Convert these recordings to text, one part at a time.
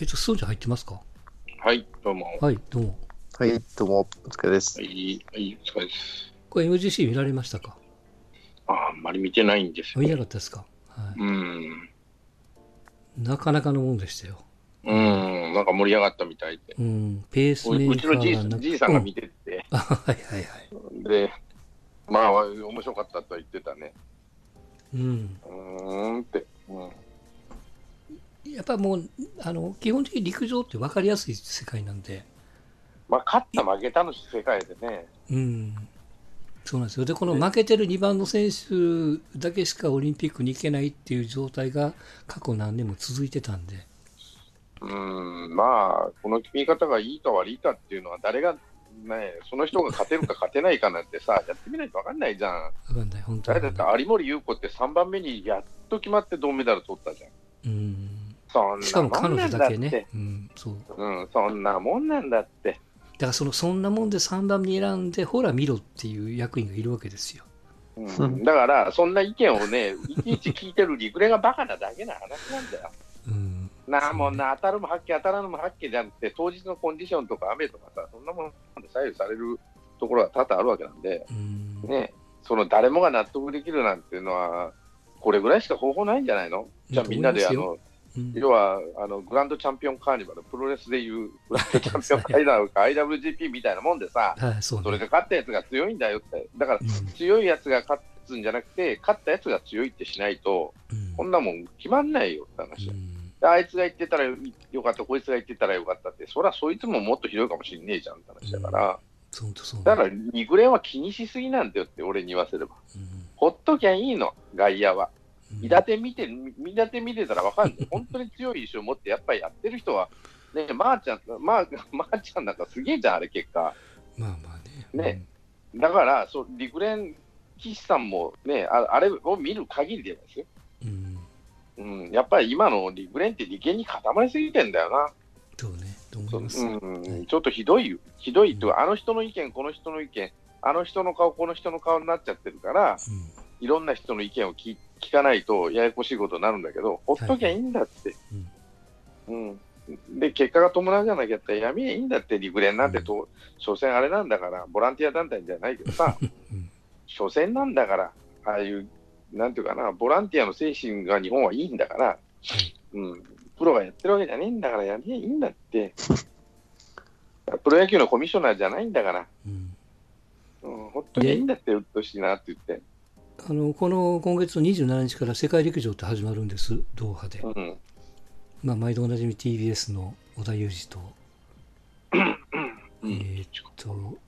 えっと、スーちゃん入ってますか？はい、どうも。はい、どうも。はい、どうも、お疲れですは。い、はい、お疲れです。これ MGC 見られましたか？ああんまり見てないんですよ。見なかったですか？はうん。い。なかなかのもんでしたよ。うん、なんか盛り上がったみたいで。うん、ペースうメーカうちのじいさんがうん見てて、あ、はいはいはい。で、まあ、面白かったとは言ってたね。うん。うーんって。うんやっぱもう、あの、基本的に陸上って分かりやすい世界なんで、まあ、勝った負けたの世界でね。うん。そうなんですよ。で、この負けてる2番の選手だけしかオリンピックに行けないっていう状態が過去何年も続いてたんで、うん、まあ、この決め方がいいか悪いかっていうのは、誰が、ね、その人が勝てるか勝てないかなんてさ、やってみないと分かんないじゃん。わかんない、本当だって有森裕子って3番目にやっと決まって銅メダル取ったじゃん。うん。そんしかも彼女だけ。ね。うん、そう。うん、そんなもんなんだって。だからそのそんなもんで3番に選んで、ほら見ろっていう役員がいるわけですよ。うん、だから、そんな意見をね、いちいち聞いてるリクレがバカなだけな話なんだよ。うん。なあ、もうな、当たるも発見、当たらぬも発見じゃなくて、当日のコンディションとか雨とかさ、そんなもので左右されるところが多々あるわけなんで、うん。ね、その誰もが納得できるなんていうのは、これぐらいしか方法ないんじゃないの？じゃあみんなで、あの、うん要はあのグランドチャンピオンカーニバル、プロレスでいうグランドチャンピオンカーニバルか IWGP みたいなもんでさ、はい、そ。それで勝ったやつが強いんだよって、だからうん。強いやつが勝つんじゃなくて、勝ったやつが強いってしないと、うん。こんなもん決まんないよって話、うん。であいつが言ってたらよかった、こいつが言ってたらよかったって、そりゃそいつももっとひどいかもしんねえじゃんって話だから、そうそうそう。だからリグレンは気にしすぎなんだよって、俺に言わせれば。うん。ほっときゃいいの、外野は。うん見立て見て、見立て見てたらわかんない。本当に強い意志を持って、やっぱりやってる人は、ね、まー、ちゃん、まー、まー、ちゃんなんかすげえじゃん、あれ、結果。まあまあね。ねだから、そう、リグレン、岸さんもね、ああれを見る限りでですよ。うん。うん、やっぱり今のリグレンって利権に固まりすぎてんだよな。そうね。と思そいうます。うん、ちょっとひどいよ、ひどいっていうか、あの人の意見、この人の意見、あの人の顔、この人の顔になっちゃってるから、いろんな人の意見を聞聞かないとややこしいことになるんだけど、ほっときゃいいんだって。うん。で、結果が伴うじゃなきゃって、やめりゃいいんだって、リグレンなんてと、所詮あれなんだから、ボランティア団体じゃないけどさ、うん。所詮なんだから、ああいう、なんていうかな、ボランティアの精神が日本はいいんだから、うん、プロがやってるわけじゃねえんだから、やめりゃいいんだって。プロ野球のコミッショナーじゃないんだから、うん。うん、ほっときゃいいんだって、うっとうしいなって言って。あのこの今月27日から世界陸上って始まるんです、ドーハで。うん。まあ、毎度おなじみ TBS の織田裕二と、うん。えーっと、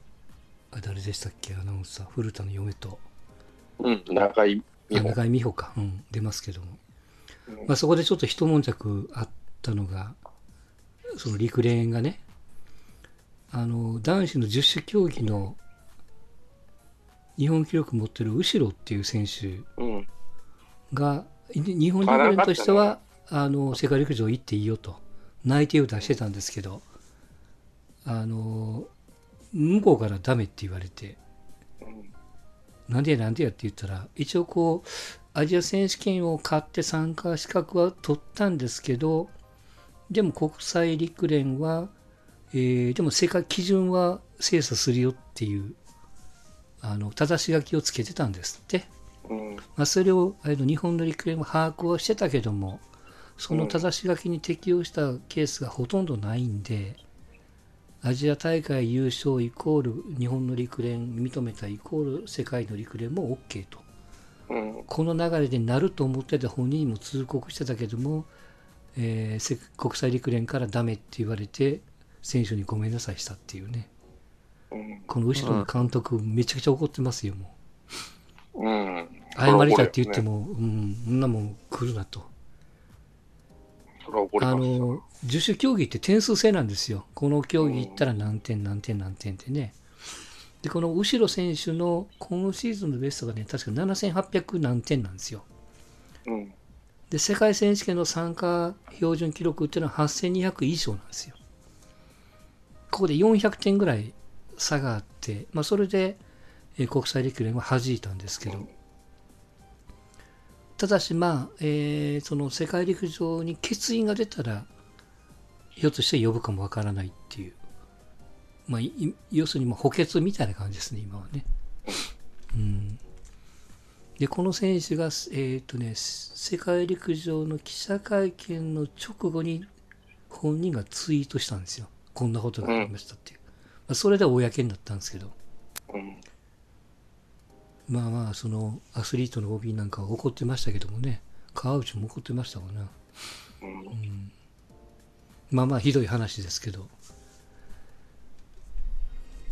あ誰でしたっけ、アナウンサー、古田の嫁と、うん、中井美穂。あ中井美穂か、うん、出ますけども、うん。まあ、そこでちょっと一悶着あったのが、その陸連がね、あの男子の十種競技の日本記録持ってる後ろっていう選手うん、日本陸連としては、あの世界陸上行っていいよと、内定を出してたんですけど、あの向こうからダメって言われて、うん。なんでやなんでやって言ったら、一応こう、アジア選手権を買って参加資格は取ったんですけど、でも国際陸連は、えーでも世界基準は精査するよっていう、あの、正し書きをつけてたんですって。うんまあ、それをあの日本の陸連は把握はしてたけども、その正し書きに適用したケースがほとんどないんで、アジア大会優勝イコール日本の陸連認めたイコール世界の陸連も OK と。うんこの流れでなると思ってた本人も通告してたけども、えーせ国際陸連からダメって言われて、選手にごめんなさいしたっていうね。うんこの後ろの監督、めちゃくちゃ怒ってますよ、もう。うん、謝りたいって言っても、うん、そんなもん来るなと。あ。の、十種競技って点数制なんですよ。この競技行ったら何点何点何点ってね。で、この後ろ選手の今シーズンのベストがね、確か7800何点なんですよ。うんで、世界選手権の参加標準記録っていうのは8200以上なんですよ。ここで400点ぐらい差があって、まあ、それで、え国際陸連は弾いたんですけど、ただし、まあ、えーその世界陸上に欠員が出たら、ひょっとして呼ぶかもわからないっていう。まあ、要するにまあ補欠みたいな感じですね、今はね。うん。で、この選手が、えっ、とね、世界陸上の記者会見の直後に本人がツイートしたんですよ。こんなことがありましたっていう。まあ、それで公になったんですけど。うん。まあまあ、そのアスリートの OB なんかは怒ってましたけどもね。川内も怒ってましたもんな。うん。まあまあひどい話ですけど。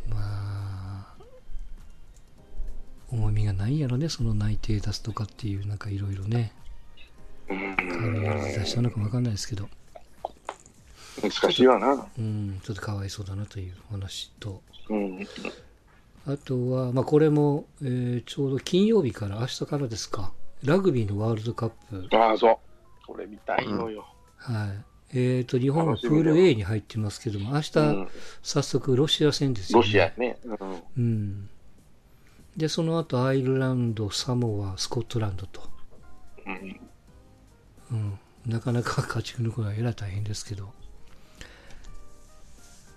まあ、重みがないんやろね、その内定出すとかっていう、なんかいろいろね。うん軽いやつ出したのかもわかんないですけど、難しいわな。うん、ちょっとかわいそうだなという話と、うん。あとは、まあこれも、えーちょうど金曜日から、明日からですか、ラグビーのワールドカップ、ああ、そう。これ見たいのよ。はい。えっ、と、日本はプール A に入ってますけども、明日、うん早速ロシア戦ですよね。ロシアね。うん。うん。で、その後、アイルランド、サモア、スコットランドと。うんうん。なかなか勝ち抜くのはえらい大変ですけど。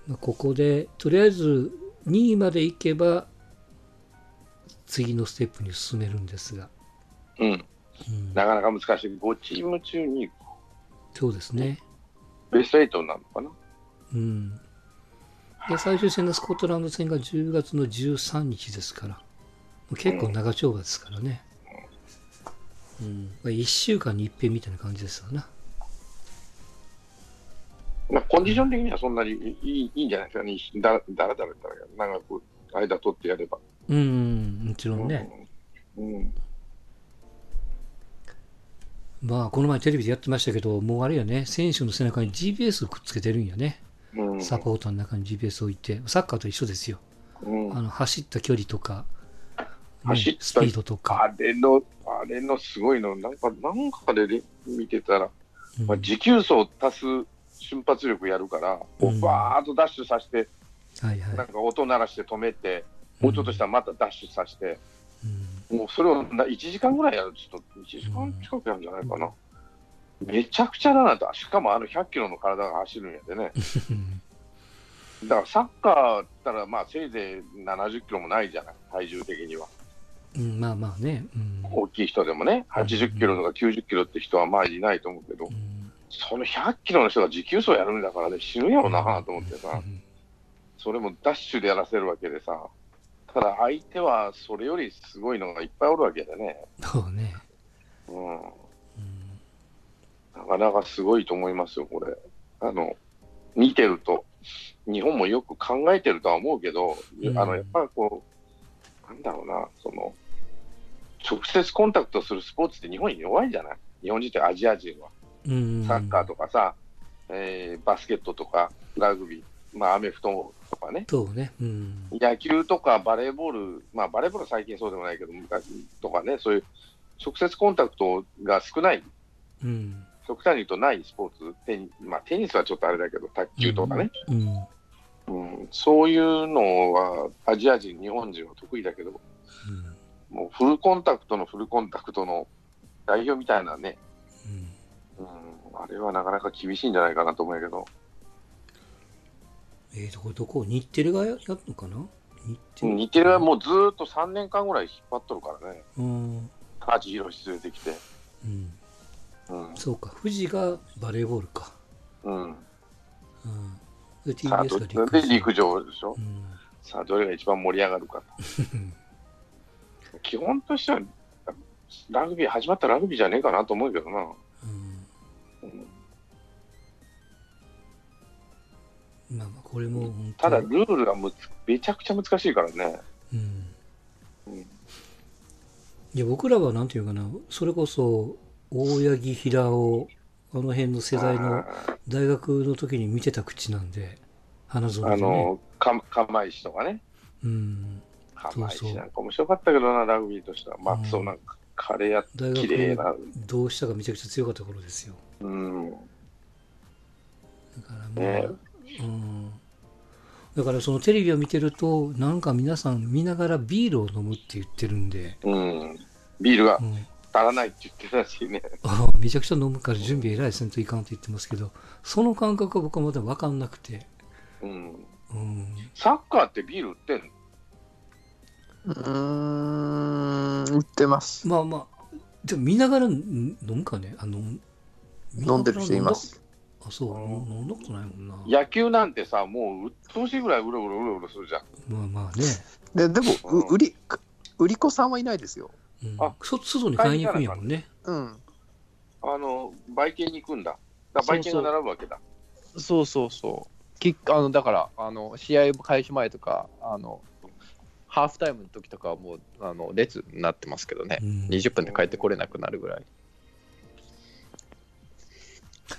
まあ、ここで、とりあえず2位まで行けば、次のステップに進めるんですが。うん。うん、なかなか難しい。5チーム中にそうですね。ベスト8なのかな。うん。で、最終戦のスコットランド戦が10月の13日ですから。結構長丁場ですからね。うん。まあ、1週間に一遍みたいな感じですよな。まあ、コンディション的にはそんなにいいいいんじゃないですかね。だだらだらだら長く間取ってやれば。うん、もちろんね。うん。うん。まあ、この前テレビでやってましたけど、もうあれやね、選手の背中に GPS をくっつけてるんやね。うん。サポーターの中に GPS を置いて、サッカーと一緒ですよ。うんあの、走った距離とか、スピードとか。あれの、あれのすごいの、なんか、なんかでね見てたら、うんまあ、持久走足す瞬発力やるから、こうんうバーッとダッシュさせて、はいはい。なんか音鳴らして止めて、もうちょっとしたらまたダッシュさせて、うんもうそれをな1時間ぐらいやると、ちょっと1時間近くやるんじゃないかな。めちゃくちゃだなと、しかもあの100キロの体が走るんやでね。だからサッカーだったら、まあせいぜい70キロもないじゃない、体重的には。うん、まあまあね。うん大きい人でもね、80キロとか90キロって人はまあいないと思うけど、うんその100キロの人が持久走やるんだからね、死ぬやろなと思ってさ、うんそれもダッシュでやらせるわけでさ、ただ相手はそれよりすごいのがいっぱいおるわけでね、そうね。うん、うんなかなかすごいと思いますよ、これ。あの見てると、日本もよく考えてるとは思うけど、うんあのやっぱりこう、なんだろうな、その直接コンタクトするスポーツって日本に弱いじゃない、日本人ってアジア人は。うんサッカーとかさ、えーバスケットとか、ラグビー、まあ、アメフトとかね、そうね。うん。野球とかバレーボール、まあ、バレーボールは最近そうでもないけど、昔とかね、そういう直接コンタクトが少ない、うん。極端に言うとないスポーツ、テニ,、まあ、テニスはちょっとあれだけど、卓球とかね、うん。うんそういうのはアジア人、日本人は得意だけど、うんもうフルコンタクトのフルコンタクトの代表みたいなね、うんうん、あれはなかなか厳しいんじゃないかなと思うけど。えーと、これどこ？日テレがややるのかな？日テレ？日テレはもうずーっと3年間ぐらい引っ張っとるからね、うん。高知宏連れてきて。うん。うんそうか。富士がバレーボールか。うん、うん。で、TBS どが陸上。で陸上でしょ、うん。さあ、どれが一番盛り上がるかと。基本としては、ラグビー、始まったラグビーじゃねえかなと思うけどな。まあまあ、これもただ、ルールがむつめちゃくちゃ難しいからね。うん。うんいや、僕らはなんていうかな、それこそ、大八木平尾、あの辺の世代のあ大学の時に見てた口なんで、花園ね。の、か釜石とかね。うん。釜石なんか面白かったけどな、ラグビーとしては。まあ、うんそうなんか、カレーや、大綺麗な学。同志社がめちゃくちゃ強かった頃ですよ。うん。だからまあ、ねうん。だからそのテレビを見てると、なんか皆さん見ながらビールを飲むって言ってるんで、うん。ビールがう、ん、足らないって言ってたしね。あめちゃくちゃ飲むから準備偉いせんといかんって言ってますけど、その感覚は僕はまだ分かんなくて。うん。うん。サッカーってビール売ってんの？うーん、売ってます。まあまあ、でも見ながらん飲むかね？あの、飲んでる人います。あ、そう、飲んだことないもんな。野球なんてさ、もう鬱陶しいぐらいうろうろうろうろするじゃん。まあまあね。ででも、う売り、売り子さんはいないですよ。うんあ、そ外に買いに行くんやもんね。うん。あの、売店に行くんだ。だ売店が並ぶわけだ。そうそうそう。きあのだからあの、試合開始前とかあの、ハーフタイムの時とかはもうあの列になってますけどね、うん20分で帰ってこれなくなるぐらい。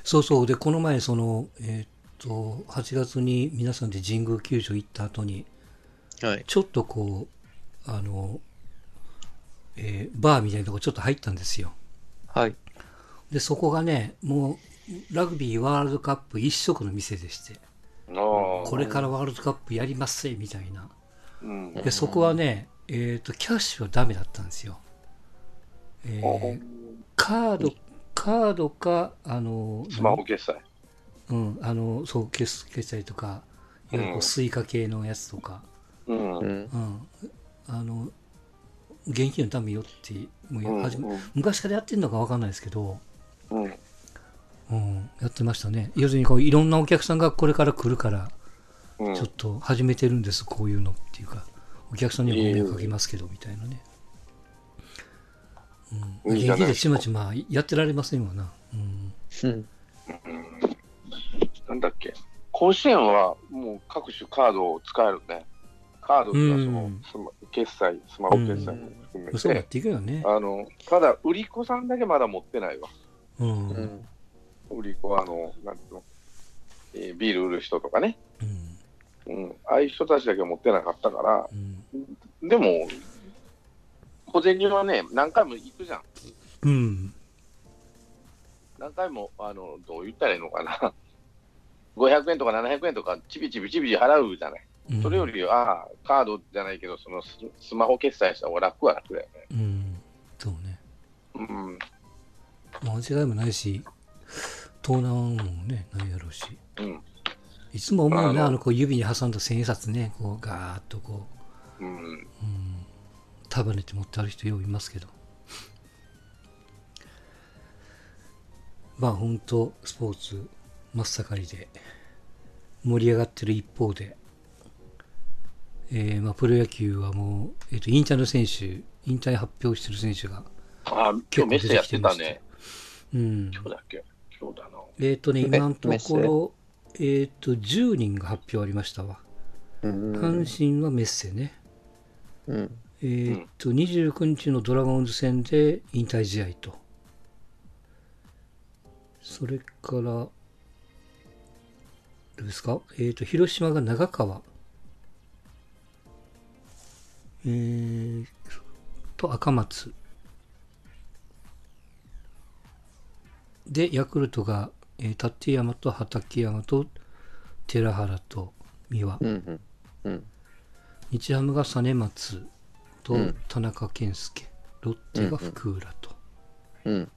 そうそう。で、この前、その、えーっと、8月に皆さんで神宮球場行った後に、はい、ちょっとこう、あの、えーバーみたいなとこちょっと入ったんですよ。はい、で、そこがね、もう、ラグビーワールドカップ一色の店でして、これからワールドカップやりますぜみたいな。うん。で、そこはね、えっ、と、キャッシュはダメだったんですよ。えーカード、カードか、あの、スマホ決済。うん、あの、そう、決決済とか、いわゆるスイカ系のやつとか、うん。うん。うんうん、あの、現金だめよって、もううん始め、昔からやってるのかわかんないですけど、うん。うん、やってましたね。要するにこう、いろんなお客さんがこれから来るから、うんちょっと始めてるんです、こういうのっていうか、お客さんにはご迷惑かけますけど、みたいなね。じゃない現金でちまちまやってられませんわな。うん、うんなんだっけ。甲子園はもう各種カードを使えるね。カードとかそのうんスマ決済、スマホ決済も含めて。そうなっていくよね。あの、ただ、売り子さんだけまだ持ってないわ。うん。うん。うん売り子は、あの、なんていうの、えービール売る人とかね。うん。うん。ああいう人たちだけ持ってなかったから、うん。でも、小銭はね、何回も行くじゃん。うん。何回も、あの、どう言ったらいいのかな。500円とか700円とか、ちびちびちび払うじゃない。うんそれより、ああ、カードじゃないけど、そのススマホ決済した方が楽は楽だよね。うん。そうね。うん。間違いもないし、盗難もね、ないやろうし。うん。いつも思うね、あのこう指に挟んだ千円札ね、こう、ガーッとこうん。う、うん、束ねて持ってある人よういますけど。まあ、本当スポーツ真っ盛りで盛り上がってる一方で、えーまあ、プロ野球はもう、えっ、と、引退の選手、引退発表してる選手が、ああ、今日メッセやってたね。うん。今日だっけ？今日だな。えっ、とね、メ今のところ、えっ、と、10人が発表ありましたわ。うん阪神はメッセね。うんえーっと、29日のドラゴンズ戦で引退試合と。それから、どうですか？えーっと、広島が長川。えー、と、赤松。で、ヤクルトが、えー立山と畠山と寺原と三輪。うんうんうん日ハムが実松とうん。田中健介、ロッテが福浦と、うん。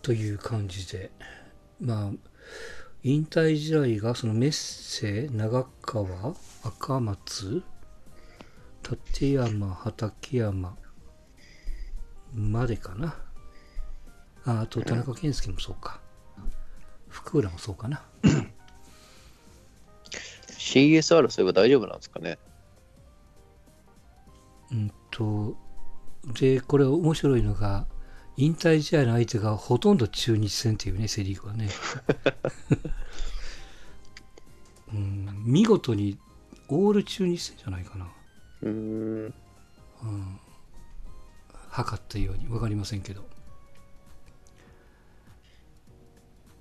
という感じで。まあ引退試合がそのメッセ長川赤松立山畠山までかな。ああと田中健介もそうか、福浦もそうかな。CSR そういえば大丈夫なんですかねうんと、で、これ面白いのが、引退試合の相手がほとんど中日戦っていうね、セ・リーグはね。うん、見事にオール中日戦じゃないかな。うーん測ったように、わかりませんけど。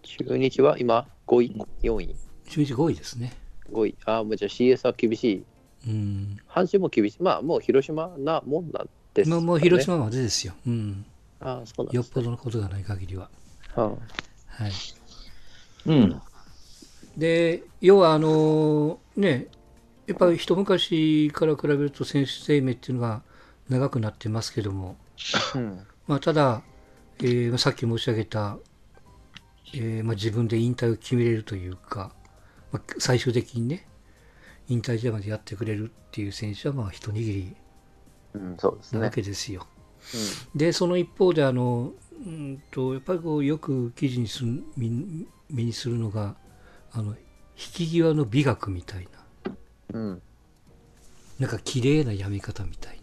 中日は今5位4位中日5位ですね。5位ああもうじゃあ CS は厳しいうん。阪神も厳しいまあもう広島なもんなんですか、まあね、もう広島までですよ。うん。ああそうなんですよっぽどのことがない限りは。ははい。うん。で、要はあのね、やっぱり一昔から比べると選手生命っていうのが長くなってますけども、うん。まあ、ただ、えーまあさっき申し上げた、えーまあ、自分で引退を決めれるというか、まあ、最終的にね、引退試合までやってくれるっていう選手はまあ一握りうん、そうですなわね。けですよ。で、その一方で、あの、うんと、やっぱりこう、よく記事にす目にするのが、あの、引き際の美学みたいな、うん。なんか綺麗なやめ方みたい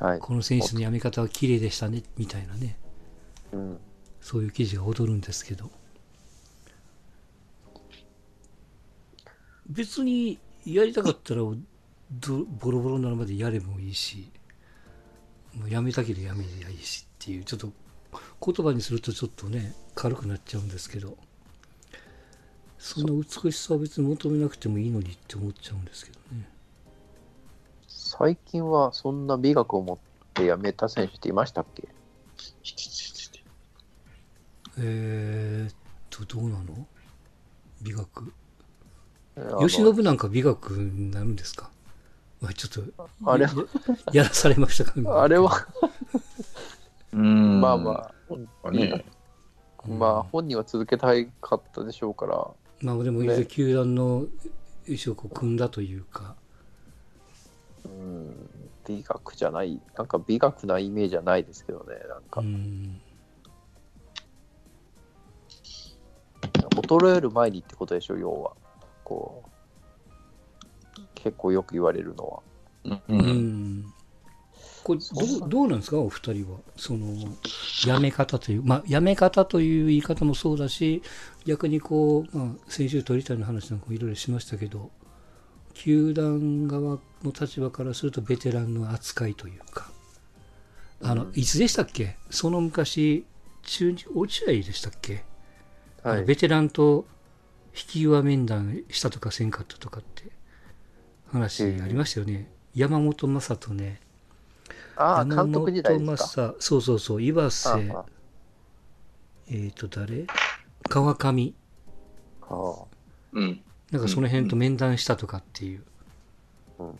な、はい。この選手のやめ方は綺麗でしたね、みたいなね、うん。そういう記事が踊るんですけど、別にやりたかったら、どボロボロになるまでやれもいいし、もうやめたければやめりゃいいしっていう、ちょっと言葉にするとちょっとね、軽くなっちゃうんですけど、そんな美しさは別に求めなくてもいいのにって思っちゃうんですけどね。最近はそんな美学を持って辞めた選手っていましたっけ？えーっと、どうなの？美学。あの吉信なんか美学になるんですか？まあちょっと、あれややらされましたか？あれは、うん。まあまあ。ね。あ、まあ本人は続けたいかったでしょうから、まあでも、ね。球団の一応こう組んだというか、うん、美学じゃない、なんか美学なイメージはないですけどね、なんか。う、ん、衰える前にってことでしょ、要は。こう、結構よく言われるのは。う。うんん。これどう、どうなんですか、お二人は。その、やめ方という、まあ、やめ方という言い方もそうだし、逆にこう、まあ、先週取りたいの話なんかもいろいろしましたけど、球団側の立場からするとベテランの扱いというか、あの、いつでしたっけ？その昔、中日、落合でしたっけ？あのベテランと引き際面談したとかせんかったとかって話ありましたよね。山本昌とね、ああ、山監督時代本ですか。昌、そうそうそう、岩瀬、えっ、と誰？川上、ああ。うん。なんかその辺と面談したとかっていう。うん。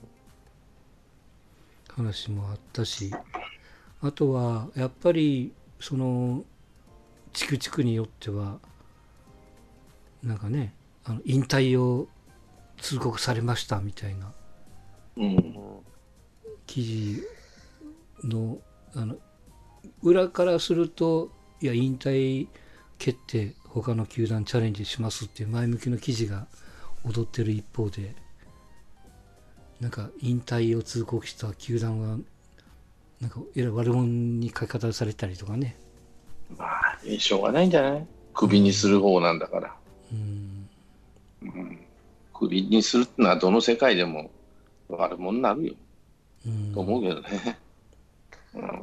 話もあったし、あとはやっぱりその地区地区によっては、なんかね、あの引退を通告されましたみたいなうん。記事のあの裏からするといや引退決定他の球団チャレンジしますっていう前向きの記事が踊ってる一方でなんか引退を通告した球団はなんかえらい悪者に書き方されたりとかねまあ、しょうがないんじゃない？クビにする方なんだから。クビにするってのはどの世界でも悪者になるよ。うんと思うけどね。うん。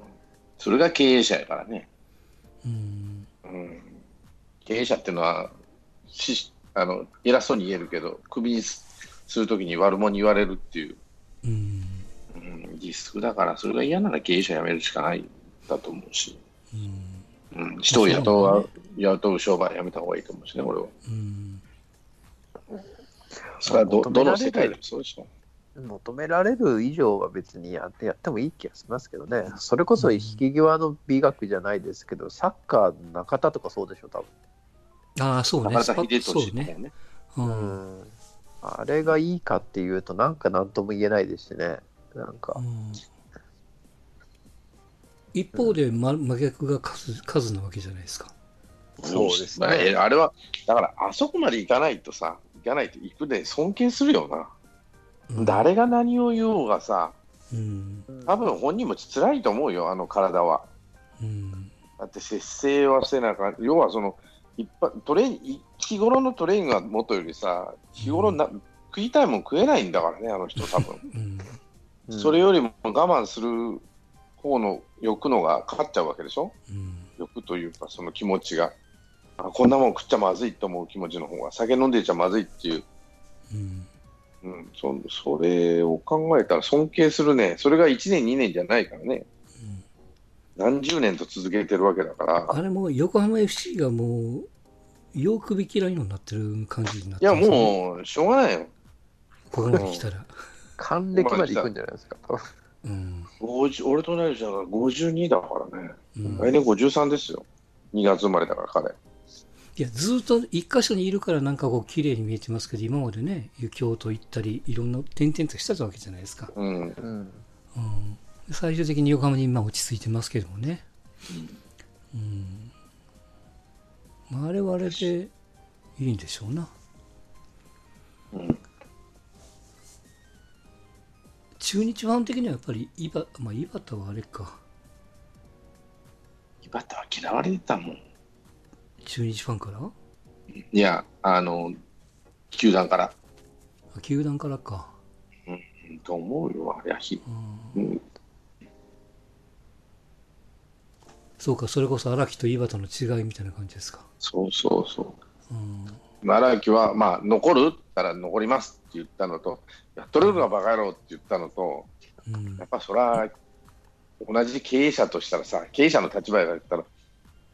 それが経営者やからね。うんうん。経営者っていうのは、しあの偉そうに言えるけど、クビにすするときに悪者に言われるっていう、うんうん、リスクだから、それが嫌なら経営者辞めるしかないんだと思うし。うんうん、人を雇うね雇う商売やめた方がいいと思うしね、俺は。うんそれはどどの世界でもそうでしょ。求められる以上は別にやってやってもいい気がしますけどね。それこそ引き際の美学じゃないですけど、サッカー中田とかそうでしょ、多ああそうね中田秀そう俊ね。うんうん。あれがいいかっていうと、なんか何とも言えないですしね。なんかう。ん一方で、ま、真逆が数数なわけじゃないですか。そうですねまあれは、だから、あそこまで行かないとさ、行かないと行くで尊敬するよな。うん誰が何を言おうがさ、うん多分本人も辛いと思うよ、あの体は。うんだって節制はせなあかん。要はその、一般トレ日頃のトレーニングはもとよりさ、日頃な、食いたいもん食えないんだからね、あの人、多分 うんうんそれよりも我慢する方の欲のが勝っちゃうわけでしょ？うん欲というか、その気持ちが。あこんなもん食っちゃまずいと思う気持ちの方が、酒飲んでちゃまずいっていう、うんうん、そそれを考えたら尊敬するね。それが1年、2年じゃないからね。何十年と続けてるわけだから。あれも横浜 FC がもう、よくび嫌いのになってる感じになっいや、てますねもう、しょうがないよ。ここまで来たら。還暦まで行くんじゃないですか、うん。50俺と同い年だから52だからね。うん来年53ですよ。2月生まれだから彼。いや、ずっと一箇所にいるからなんかこう綺麗に見えてますけど、今までね、京都行ったり、いろんな転々としてたわけじゃないですか。うん。うん。うん。最終的に横浜に今落ち着いてますけどもね。うん。まあ、あれはあれでいいんでしょうな。うん。中日ファン的にはやっぱり、イバ、まあ、井端はあれか。井端は嫌われてたもん。中日ファンから？いや、あの、球団から。あ球団からか。うんと思うよ、あれはひ。うんうん。そうか、それこそ荒木と井端の違いみたいな感じですか？そうそうそう。うん。荒木は、まあ、残るって言ったら残りますって言ったのと、やっとれるのがバカ野郎って言ったのと、うんやっぱそれは同じ経営者としたらさ、経営者の立場で言ったら、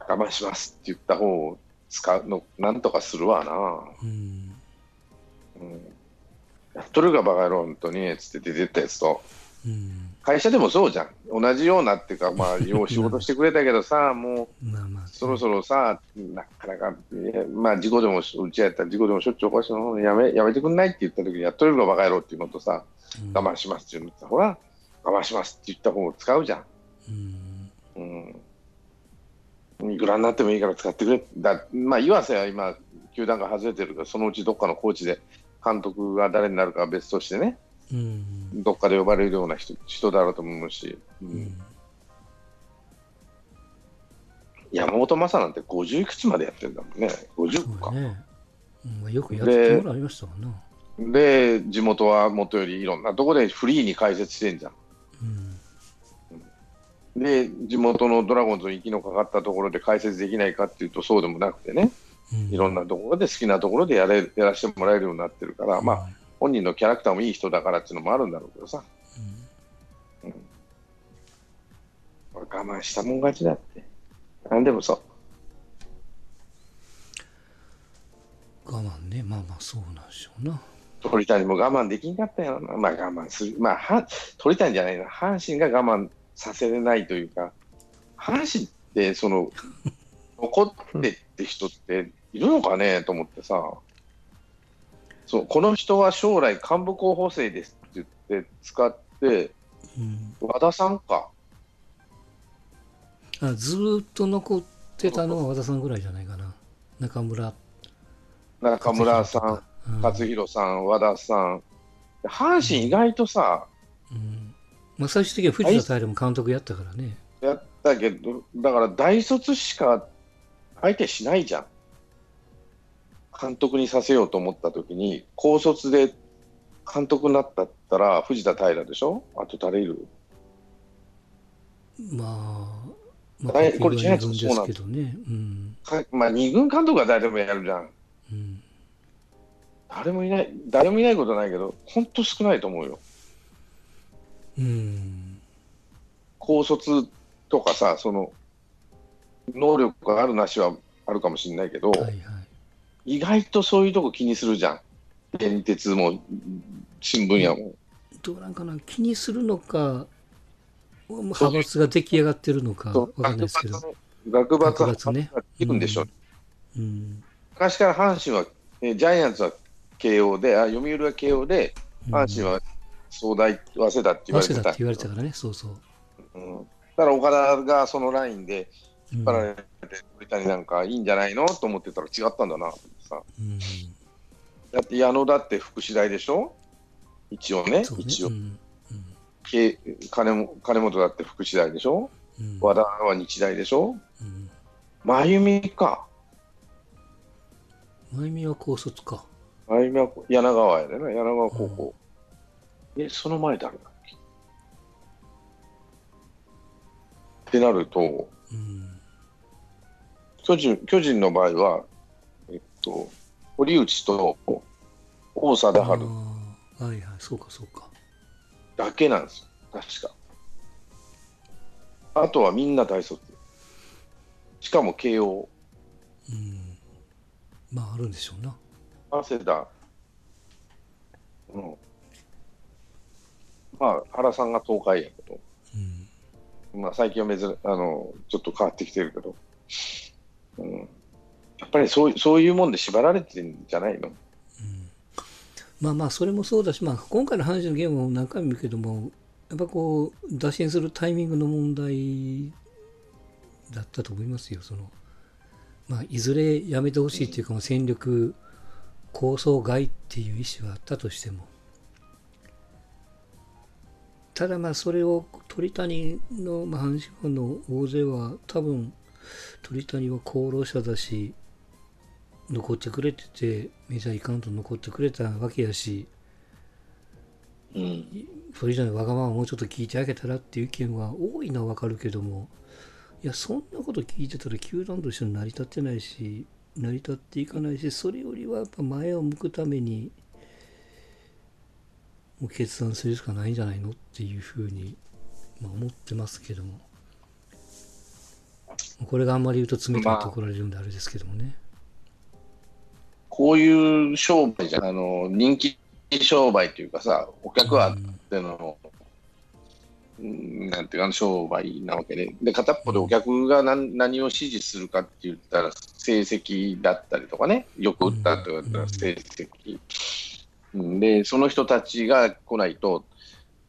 我慢しますって言った方を使うの、なんとかするわな。うん。うん、やっとるがバカ野郎、本当に、つって出てったやつと、うん。会社でもそうじゃん。同じようなっていうか、まあ、よう仕事してくれたけどさ、もまあまあ。う、そろそろさ、なかなか、まあ、事故でも、うちやったら事故でもしょっちゅう起こしたのやめ、やめてくんないって言った時に、やっとるがバカ野郎っていうのとさ、うん我慢しますっていうのとさ、ほら、我慢しますって言った方を使うじゃん。うん。うん。いくらになってもいいから使ってくれ。だまあ、岩瀬は今、球団が外れてるから、そのうちどっかのコーチで、監督が誰になるかは別としてね、うん。どっかで呼ばれるような人人だろうと思うし、ううんん。山本昌なんて50いくつまでやってるんだもんね、50か。ね。うんまあよくやってもらいましたわな。で、地元はもとよりいろんなとこでフリーに解説してんじゃん。うん。で、地元のドラゴンズに息のかかったところで解説できないかっていうとそうでもなくてね、うんいろんなところで好きなところでやれやらせてもらえるようになってるから、まあ、本人のキャラクターもいい人だからっていうのもあるんだろうけどさ、我慢したもん勝ちだって。なんでもそう。我慢ね。まあまあ、そうなんでしょうな。鳥谷も我慢できんかったよな。まあ我慢する。まあ、は鳥谷じゃないな。阪神が我慢させれないというか、阪神って、その、残ってって人っているのかねと思ってさ、そう、この人は将来幹部候補生ですって言って使って、うん。和田さんか。あずーっと残ってたのは和田さんぐらいじゃないかな。中村中村さん勝弘さん、和田さん。阪神意外とさ、うん。まあ、最終的には藤田平も監督やったからね。やったけど、だから大卒しか相手しないじゃん。監督にさせようと思ったときに、高卒で監督になったったら藤田平でしょ？あと誰いる？まあ、まあ、はいこれ結局は二軍ですけどね。うん。かまあ、二軍監督は誰でもやるじゃん。うん。誰もいない、誰もいないことないけど、本当少ないと思うよ。うん。高卒とかさ、その、能力があるなしはあるかもしれないけど、はいはい。意外とそういうとこ気にするじゃん。電鉄も、新聞やも。どうなんかな、気にするのか、派閥が出来上がってるのか、わかんないですけど。学閥は学閥ねいるんでしょ。うん。昔から阪神は、えジャイアンツは慶応で、あ読売は慶応で、阪神は総大、早稲田って言われてた。って言われてたからね、そうそう。うん、だから岡田がそのラインでうん引っ張られて、鳥谷なんかいいんじゃないのと思ってたら違ったんだなってさ。うんだって矢野だって福祉大でしょ？一応ね、ね。一応、うんけ金も金本だって福祉大でしょ？うん和田は日大でしょ？うん真由美か。真由美は高卒か。真由美は柳川やでな、柳川高校。え、その前誰だっけ？ってなると、うん。巨人巨人の場合は、えっと、堀内と大貞治はいはい、そうかそうか。だけなんですよ、確か。あとはみんな大卒。しかも慶応、うん。まあ、あるんでしょうな。早稲田、うん、まあ、原さんが東海やけど、うん。まあ、最近は珍あのちょっと変わってきてるけど、うん、やっぱりそうそういうもんで縛られてんじゃないの？まあまあそれもそうだし、まあ、今回の話のゲームも何回も言うけどもやっぱこう打診するタイミングの問題だったと思いますよ。その、まあ、いずれやめてほしいっていうか、もう戦力構想外っていう意思はあったとしてもただまあそれを鳥谷の、まあ、阪神ファンの大勢は多分鳥谷は功労者だし残ってくれててメジャー行かんと残ってくれたわけやしうん。鳥谷のわがままをもうちょっと聞いてあげたらっていう意見は多いのはわかるけどもいやそんなこと聞いてたら球団として成り立ってないし成り立っていかないしそれよりはやっぱ前を向くためにもう決断するしかないんじゃないのっていうふうに、まあ、思ってますけども。これがあんまり言うと冷たいと怒られるんであれですけどもね、こういう商売じゃん、あの、人気商売というかさ、お客はあっての、うんなんていうか、商売なわけで、で、片っぽでお客が何何を支持するかって言ったら、成績だったりとかね、よく打ったと言ったら成績。うんで、その人たちが来ないと、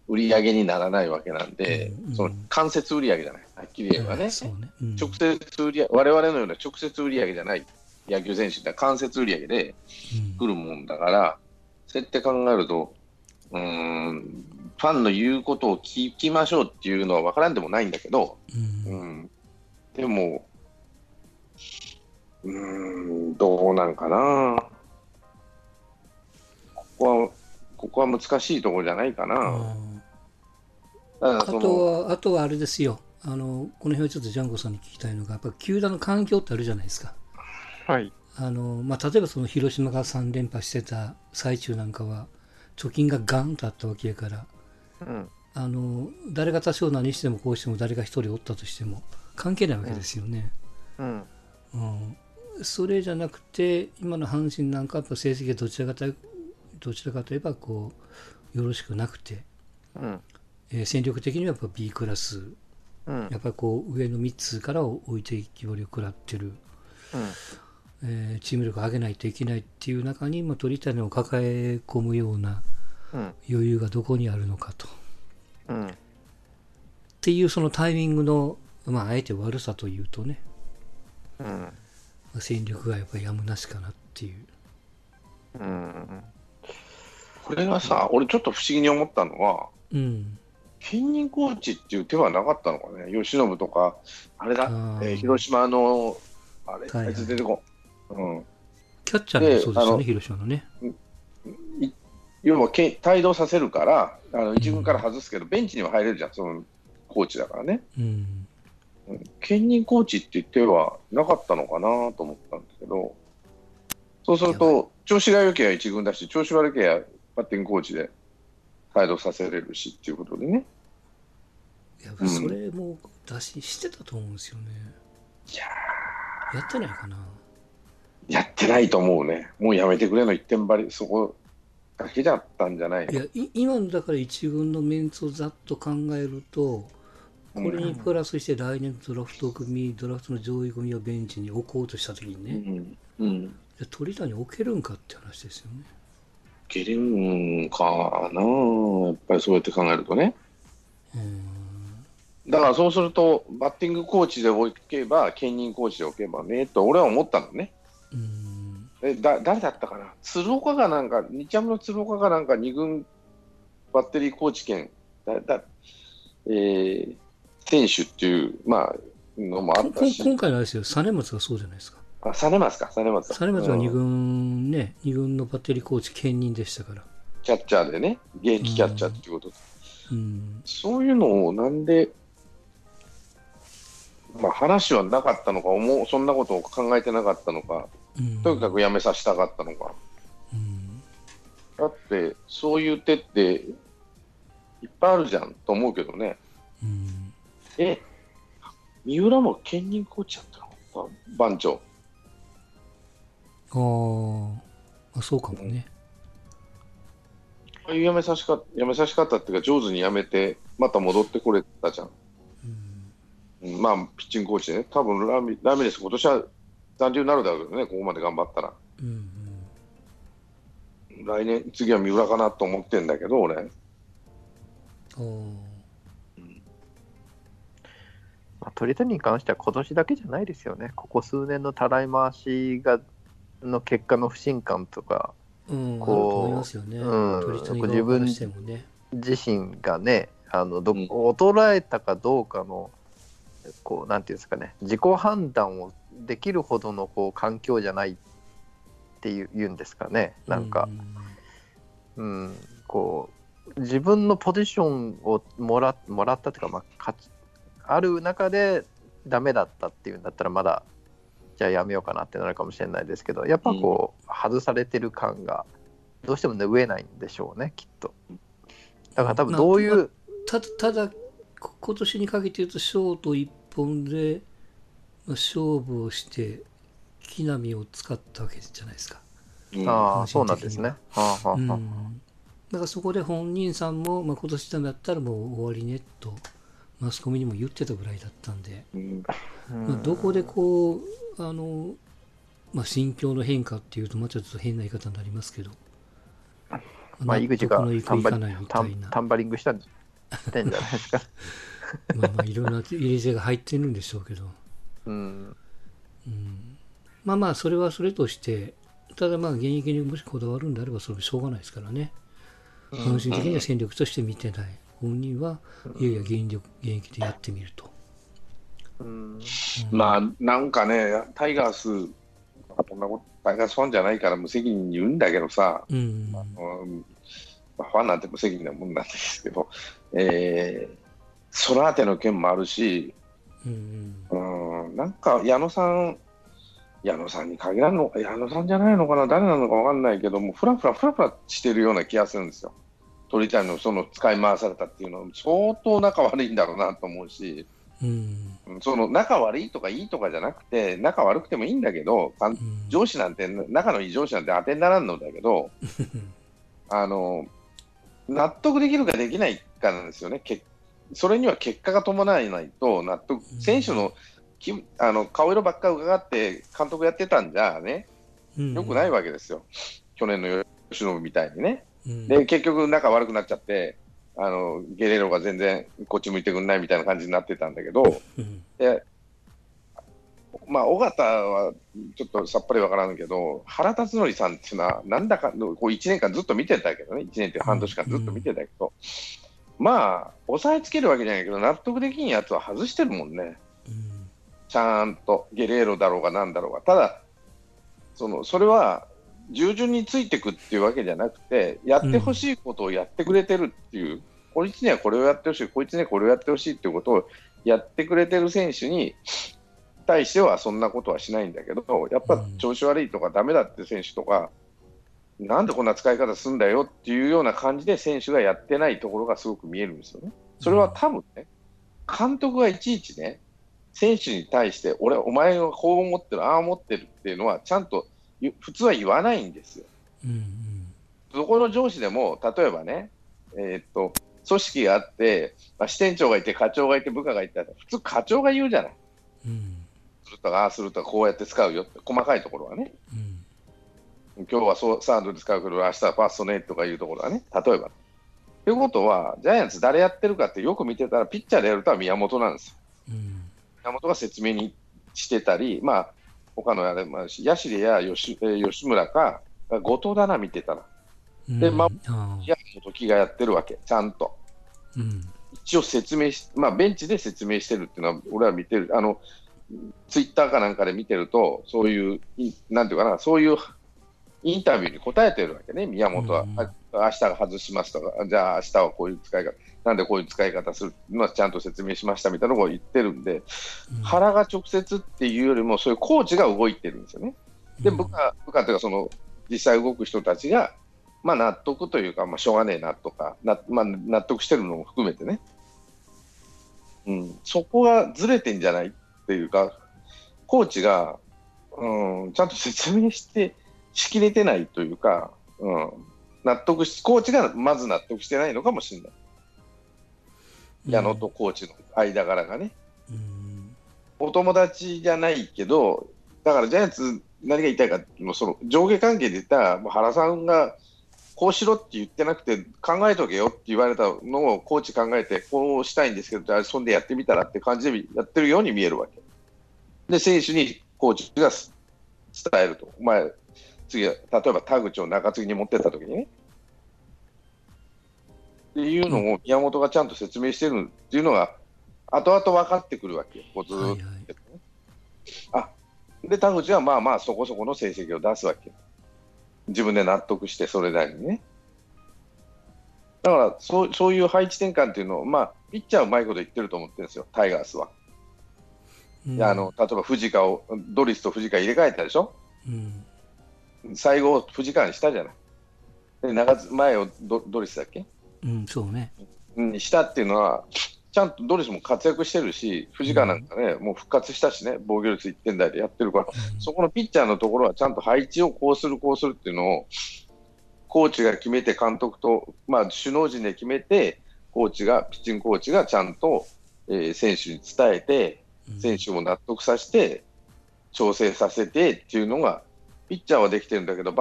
売り上げにならないわけなんで、うん。その間接売り上げじゃない、はっきり言えばね。そうね、うん。直接売り上げ、我々のような直接売り上げじゃない野球選手って間接売り上げで来るもんだから、そうやって考えると、うーん、ファンの言うことを聞きましょうっていうのは分からんでもないんだけど、うんうん。うん、でも、うーん、どうなんかな。ここは、ここは難しいところじゃないかな。あとは、あとはあれですよ。あの、この辺はちょっとジャンゴさんに聞きたいのが、やっぱ球団の環境ってあるじゃないですか。はい。あの、まあ、例えばその広島が3連覇してた最中なんかは、貯金がガンとあったわけやから、うん。あの、誰が多少何してもこうしても誰が一人おったとしても、関係ないわけですよね。うん。うん。それじゃなくて、今の阪神なんかやっぱ成績がどちらかとどちらかといえば、こう、よろしくなくて、うん。えー戦力的にはやっぱ B クラスうん。やっぱりこう上の3つから置いていきぼりを食らってる、えーチーム力を上げないといけないっていう中に、まあ、鳥谷を抱え込むようなうん。余裕がどこにあるのかと。っうん。ていうそのタイミングの、まあ、あえて悪さというとね、うん。まあ戦力がやっぱりやむなしかなっていう。うん。これがさ、俺ちょっと不思議に思ったのは、うん。兼任コーチっていう手はなかったのかね、由伸とか、あれだ、えー広島の、あれ、はいはい。あいつ出てこん、うん、キャッチャーもそうですよね、広島のね。要はけ帯同させるから、あの一軍から外すけど、ベンチには入れるじゃん、そのコーチだからね。うん。うん。兼任コーチっていう手はなかったのかなと思ったんですけど、そうすると、調子が良ければ一軍だし、調子悪ければバッティングコーチで帯同させれるしっていうことでね。いや、うんそれも出ししてたと思うんですよね。いややってないかな。やってないと思うね。もうやめてくれの一点張り、そこだけだったんじゃないのいや、い今のだから一軍のメンツをざっと考えると、これにプラスして来年のドラフト組、ドラフトの上位組をベンチに置こうとしたときにうね、ん。うん。じゃあ鳥谷置けるんかって話ですよね。けるんかなやっぱりそうやって考えるとね。うん。だからそうすると、バッティングコーチで置けば、兼任コーチで置けばね、と俺は思ったのね。うん。えだ誰だったかな、鶴岡がなんか、日ハムの鶴岡がなんか2軍バッテリーコーチ権、だだえー選手っていう、まあ、のもあこったし、今回のあれですよ、実松がそうじゃないですか。あ、実松か、実松だ。実松が2うん軍ね、二軍のバッテリーコーチ兼任でしたから。キャッチャーでね、現役キャッチャーっていうことで、うん。そういうのをなんで、まあ、話はなかったのか思う、そんなことを考えてなかったのか、うん。とにかく辞めさせたかったのか。うん。だって、そういう手っていっぱいあるじゃんと思うけどね。うん。え、三浦も兼任コーチやったの？番長。あーあ、そうかもね。やめさしかやめさしかったっていうか、上手にやめて、また戻ってこれたじゃん。うんうんまあ、ピッチングコーチでね、多分ラミラミレス、今年は残留になるだろうけどね、ここまで頑張ったら。うん来年、次は三浦かなと思ってんだけど、俺。うんおまあ、鳥谷に関しては今年だけじゃないですよね。ここ数年のたらい回しがの結果の不信感とか、ーうん、こう。うん自分。自身がね、あのどうん衰えたかどうかの、こうなんていうんですかね、自己判断をできるほどのこう環境じゃないっていう言うんですかね、なんか、うん、こう、自分のポジションをもらもらったというか、まあ、ある中でダメだったっていうんだったら、まだ、じゃあやめようかなってなるかもしれないですけど、やっぱこう、外されてる感が、どうしても拭えないんでしょうね、きっと。だから多分どういう、まあたただ、こ今年にかけて言うと、ショート一本で、まあ、勝負をして、木浪を使ったわけじゃないですか。うん。ああ、そうなんですね。はあはあはあ。うん、だからそこで本人さんも、まあ、今年ダメだったらもう終わりねと、マスコミにも言ってたぐらいだったんで、うん。まあ、どこでこう、あの、まあ、心境の変化っていうと、まあ、ちょっと変な言い方になりますけど、まあ、井口がタンバリングしたんじゃないですか？まあまあ、いろんな入れ知恵が入ってるんでしょうけど、うん。うん、まあまあ、それはそれとして、ただまあ、現役にもしこだわるんであれば、それはしょうがないですからね。本心的には戦力として見てない。本人は、いやいや、現役現役でやってみると。うんまあ、なんかね、タイガース、こんなこと、タイガースファンじゃないから無責任に言うんだけどさ、うん。あ、ファンなんて無責任なもんなんですけど、えー、ソラーテの件もあるし、うん。うん、なんか矢野さん、矢野さんに限らんの、矢野さんじゃないのかな、誰なのかわかんないけども、ふらふらふらふらしてるような気がするんですよ。鳥谷のその使い回されたっていうのは、相当仲悪いんだろうなと思うし、うん。うんその仲悪いとかいいとかじゃなくて、仲悪くてもいいんだけど、上司なんて、仲のいい上司なんて当てにならんのだけど、あの納得できるかできないかなんですよね、けそれには結果が伴わないと納得、うん。選手のきあの顔色ばっか伺って、監督やってたんじゃね、よくないわけですよ、去年の吉野みたいにね。うん。で、結局、仲悪くなっちゃって、あのゲレーロが全然こっち向いてくんないみたいな感じになってたんだけど、うん。でまあ、尾形はちょっとさっぱりわからんけど、原辰徳さんっていうのは、なんだかこう1年間ずっと見てたけどね、1年って半年間ずっと見てたけど、まあ、押さえつけるわけじゃないけど、納得できんやつは外してるもんね、うん。ちゃんと、ゲレーロだろうがなんだろうが、ただ、そのそれは従順についていくっていうわけじゃなくて、やってほしいことをやってくれてるっていう、こいつにはこれをやってほしい、こいつにはこれをやってほしいっていうことをやってくれてる選手に対してはそんなことはしないんだけど、やっぱ調子悪いとか、ダメだって選手とか、なんでこんな使い方すんだよっていうような感じで選手がやってないところがすごく見えるんですよね。それは多分ね、監督がいちいちね、選手に対して、俺、お前はこう思ってる、ああ思ってるっていうのは、ちゃんと言普通は言わないんですよ。うんどこの上司でも、例えばね、えーっと、組織があって、まあ、支店長がいて、課長がいて、部下がいて、普通課長が言うじゃない。うんするとか、ああするとか、こうやって使うよって、細かいところはね。うん今日はそうサードで使うけど、明日はファーストねとかいうところはね、例えば。ということは、ジャイアンツ誰やってるかってよく見てたら、ピッチャーでやるとは宮本なんですよ。うん宮本が説明にしてたり、まあ、他のあれ、まあ、ヤシレや吉えー吉村か、後藤だな、見てたら。うんでまああいや、時がやってるわけ、ちゃんと。うん一応説明し、まあ、ベンチで説明してるっていうのは、俺は見てる、あの、ツイッターかなんかで見てると、そういう、いなんていうかな、そういうインタビューに答えてるわけね、宮本は。うんあ明日が外しますとか、じゃあ明日はこういう使い方、なんでこういう使い方するのはちゃんと説明しましたみたいなことを言ってるんで、うん原が直接っていうよりも、そういうコーチが動いてるんですよね。で、うん部下、部下というか、その、実際動く人たちが、まあ納得というか、まあしょうがねえなとか、なまあ納得してるのも含めてね。うん、そこがずれてんじゃないっていうか、コーチが、うん、ちゃんと説明して、しきれてないというか、うん、納得し、コーチがまず納得してないのかもしれない。矢野とコーチの間柄がね。うんお友達じゃないけど、だからジャイアンツ、何が言いたいかっていうのその上下関係で言ったら、もう原さんがこうしろって言ってなくて、考えとけよって言われたのをコーチ考えて、こうしたいんですけど、じゃあそんでやってみたらって感じでやってるように見えるわけ。で、選手にコーチが伝えると。お前、次は、例えば田口を中継ぎに持ってった時にね。っていうのを宮本がちゃんと説明してるっていうのが、後々分かってくるわけよ、こうずーっと。はいはい。あで、田口はまあまあそこそこの成績を出すわけ。自分で納得して、それなりにね。だからそう、そういう配置転換っていうのを、まあ、ピッチャーはうまいこと言ってると思ってるんですよ、タイガースは。うん。あの例えば藤川を、ドリスと藤川入れ替えたでしょ、うん。最後、藤川にしたじゃない。で長津前をドドリスだっけ？うん、そうね。うんにしたっていうのは、ちゃんとドリスも活躍してるし、藤川なんかね、もう復活したしね、防御率1点台でやってるから、うんそこのピッチャーのところはちゃんと配置をこうする、こうするっていうのを、コーチが決めて、監督と、まあ、首脳陣で決めて、コーチが、ピッチングコーチがちゃんと、えー選手に伝えて、うん選手も納得させて、調整させてっていうのが、ピッチャーはできてるんだけど、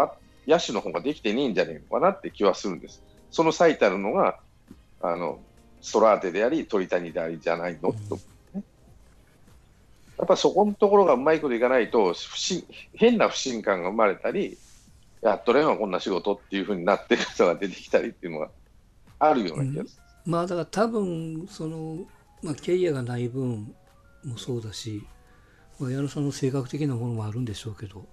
野手の方ができてねえんじゃねえのかなって気はするんです。その最たるのが、あのストラーテであり、鳥谷でありじゃないの、うん。とね。やっぱそこのところがうまいこといかないと、不信変な不信感が生まれたり、やっとれんわ、こんな仕事っていうふうになってる人が出てきたりっていうのがあるような気がすまあだから多分その、まあ、キャリアがない分もそうだし、まあ、矢野さんの性格的なものもあるんでしょうけど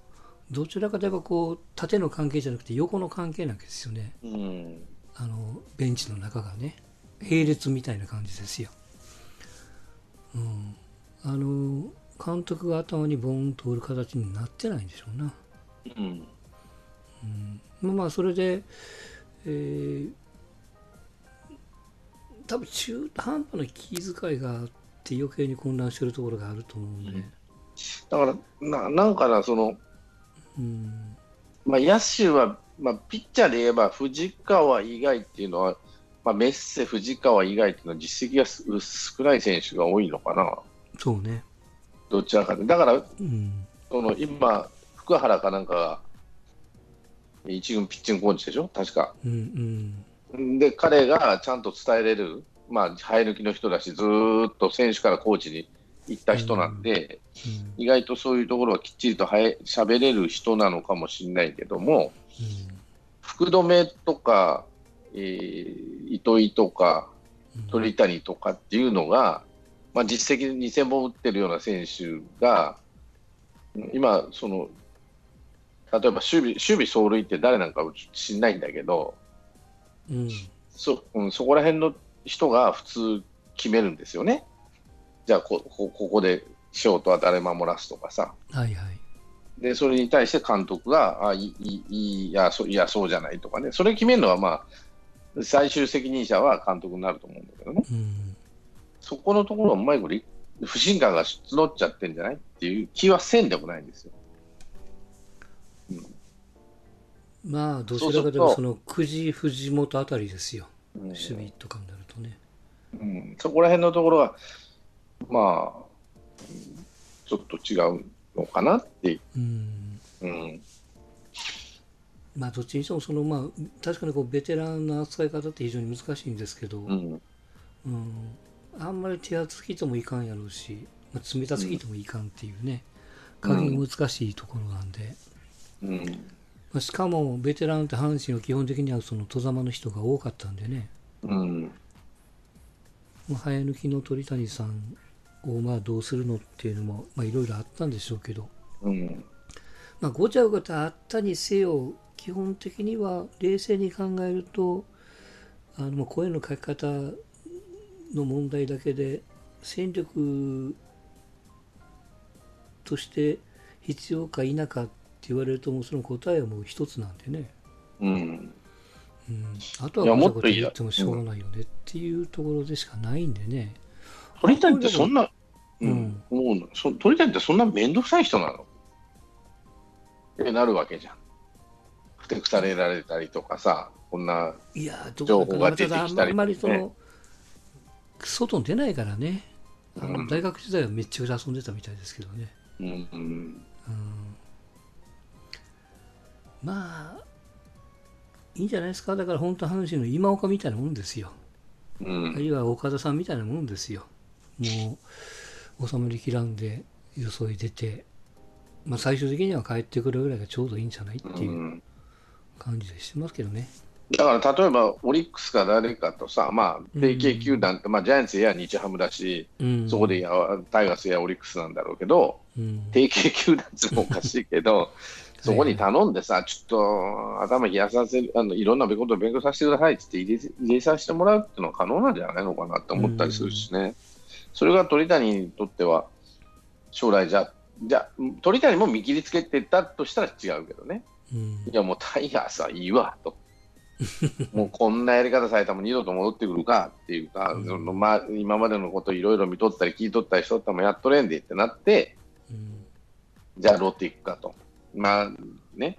どちらかといえばこう縦の関係じゃなくて横の関係なわけですよね。る。うんあのベンチの中がね並列みたいな感じですよ。うん、あの監督が頭にボーンとおる形になってないんでしょうな。うん。まあまあそれで、えー多分中途半端な気遣いがあって余計に混乱してるところがあると思うんで、だからな、なんかな、その、うん。まあ、野手は、まあ、ピッチャーで言えば藤川以外っていうのは、まあ、メッセ、藤川以外っていうのは実績がす少ない選手が多いのかな、そうね、どちらかで。だから、うん。その今、福原かなんかが一軍ピッチングコーチでしょ、確か。うん。で、彼がちゃんと伝えれる、まあ、生え抜きの人だし、ずーっと選手からコーチに行った人なんで、うん。意外とそういうところはきっちりとはえ喋れる人なのかもしれないけども、福留とか、えー糸井とかうん。鳥谷とかっていうのが、まあ、実績で2000本打ってるような選手が、今、その例えば守備守備走塁って誰なんか知んないんだけど、うん。そ,、うん、そこら辺の人が普通決めるんですよね。じゃあこ、こここでショートは誰守らすとかさ。はいはい、で、それに対して監督が、あ、いい、いや、そう、いや、そうじゃないとかね。それ決めるのは、まあ、最終責任者は監督になると思うんだけどね。うんそこのところはうまいことい、不信感が募っちゃってんじゃないっていう気はせんでもないんですよ。まあどちらかというとその久慈藤本あたりですようん守備とかになるとねうん、そこら辺のところは、まあ、うんちょっと違うのかなっていう。うんうん。まあどっちにしてもそのまあ確かにこうベテランの扱い方って非常に難しいんですけど、うん。うん、あんまり手厚すぎてもいかんやろうし、まあ、冷たすぎてもいかんっていうね、加減が難しいところなんで、うん。まあ、しかもベテランって阪神は基本的にはその戸ざまの人が多かったんでね、うん。まあ、生え抜きの鳥谷さんをまあどうするのっていうのもまあいろいろあったんでしょうけど、うん。まあ、ごちゃごちゃあったにせよ基本的には冷静に考えるとあのまあ声の書き方の問題だけで戦力として必要か否かって言われるともうその答えはもう一つなんでね、うん。うん、あとはごちゃ言ってもしょうがないよねっていうところでしかないんでね、鳥谷ってそんな、ううんん、思うの？そ鳥谷ってそんな面倒くさい人なの？ってなるわけじゃん。ふてくされられたりとかさ、こんな、情報が出てきたりただあんまりその、ね外に出ないからね、あのうん。大学時代はめっちゃ遊んでたみたいですけどね。うんうん。うん。まあ、いいんじゃないですか、だから本当、阪神の今岡みたいなもんですよ、うあるんいは岡田さんみたいなもんですよ、もう収まりきらんで、よそい出て、まあ、最終的には帰ってくるぐらいがちょうどいいんじゃないってういうん。感じでしてますけどね。だから例えばオリックスか誰かとさ、まあ、提携球団って、まあ、ジャイアンツや日ハムだし、うん、そこでやタイガースやオリックスなんだろうけど、うん、提携球団ってもおかしいけど、そこに頼んでさ、ちょっと頭冷やさせる、あのいろんなことを勉強させてくださいって言って入れ入れさせてもらうっていうのは可能なんじゃないのかなって思ったりするしね、それが鳥谷にとっては、将来じゃ、じゃ鳥谷も見切りつけてたとしたら違うけどね、うん。いやもうタイガースはいいわと。もうこんなやり方されたらもう二度と戻ってくるかっていうか、うん。そのまあ、今までのこといろいろ見とったり聞いとったりしとったらもやっとれんでってなって、うん。じゃあロッテ行くかと。まあね、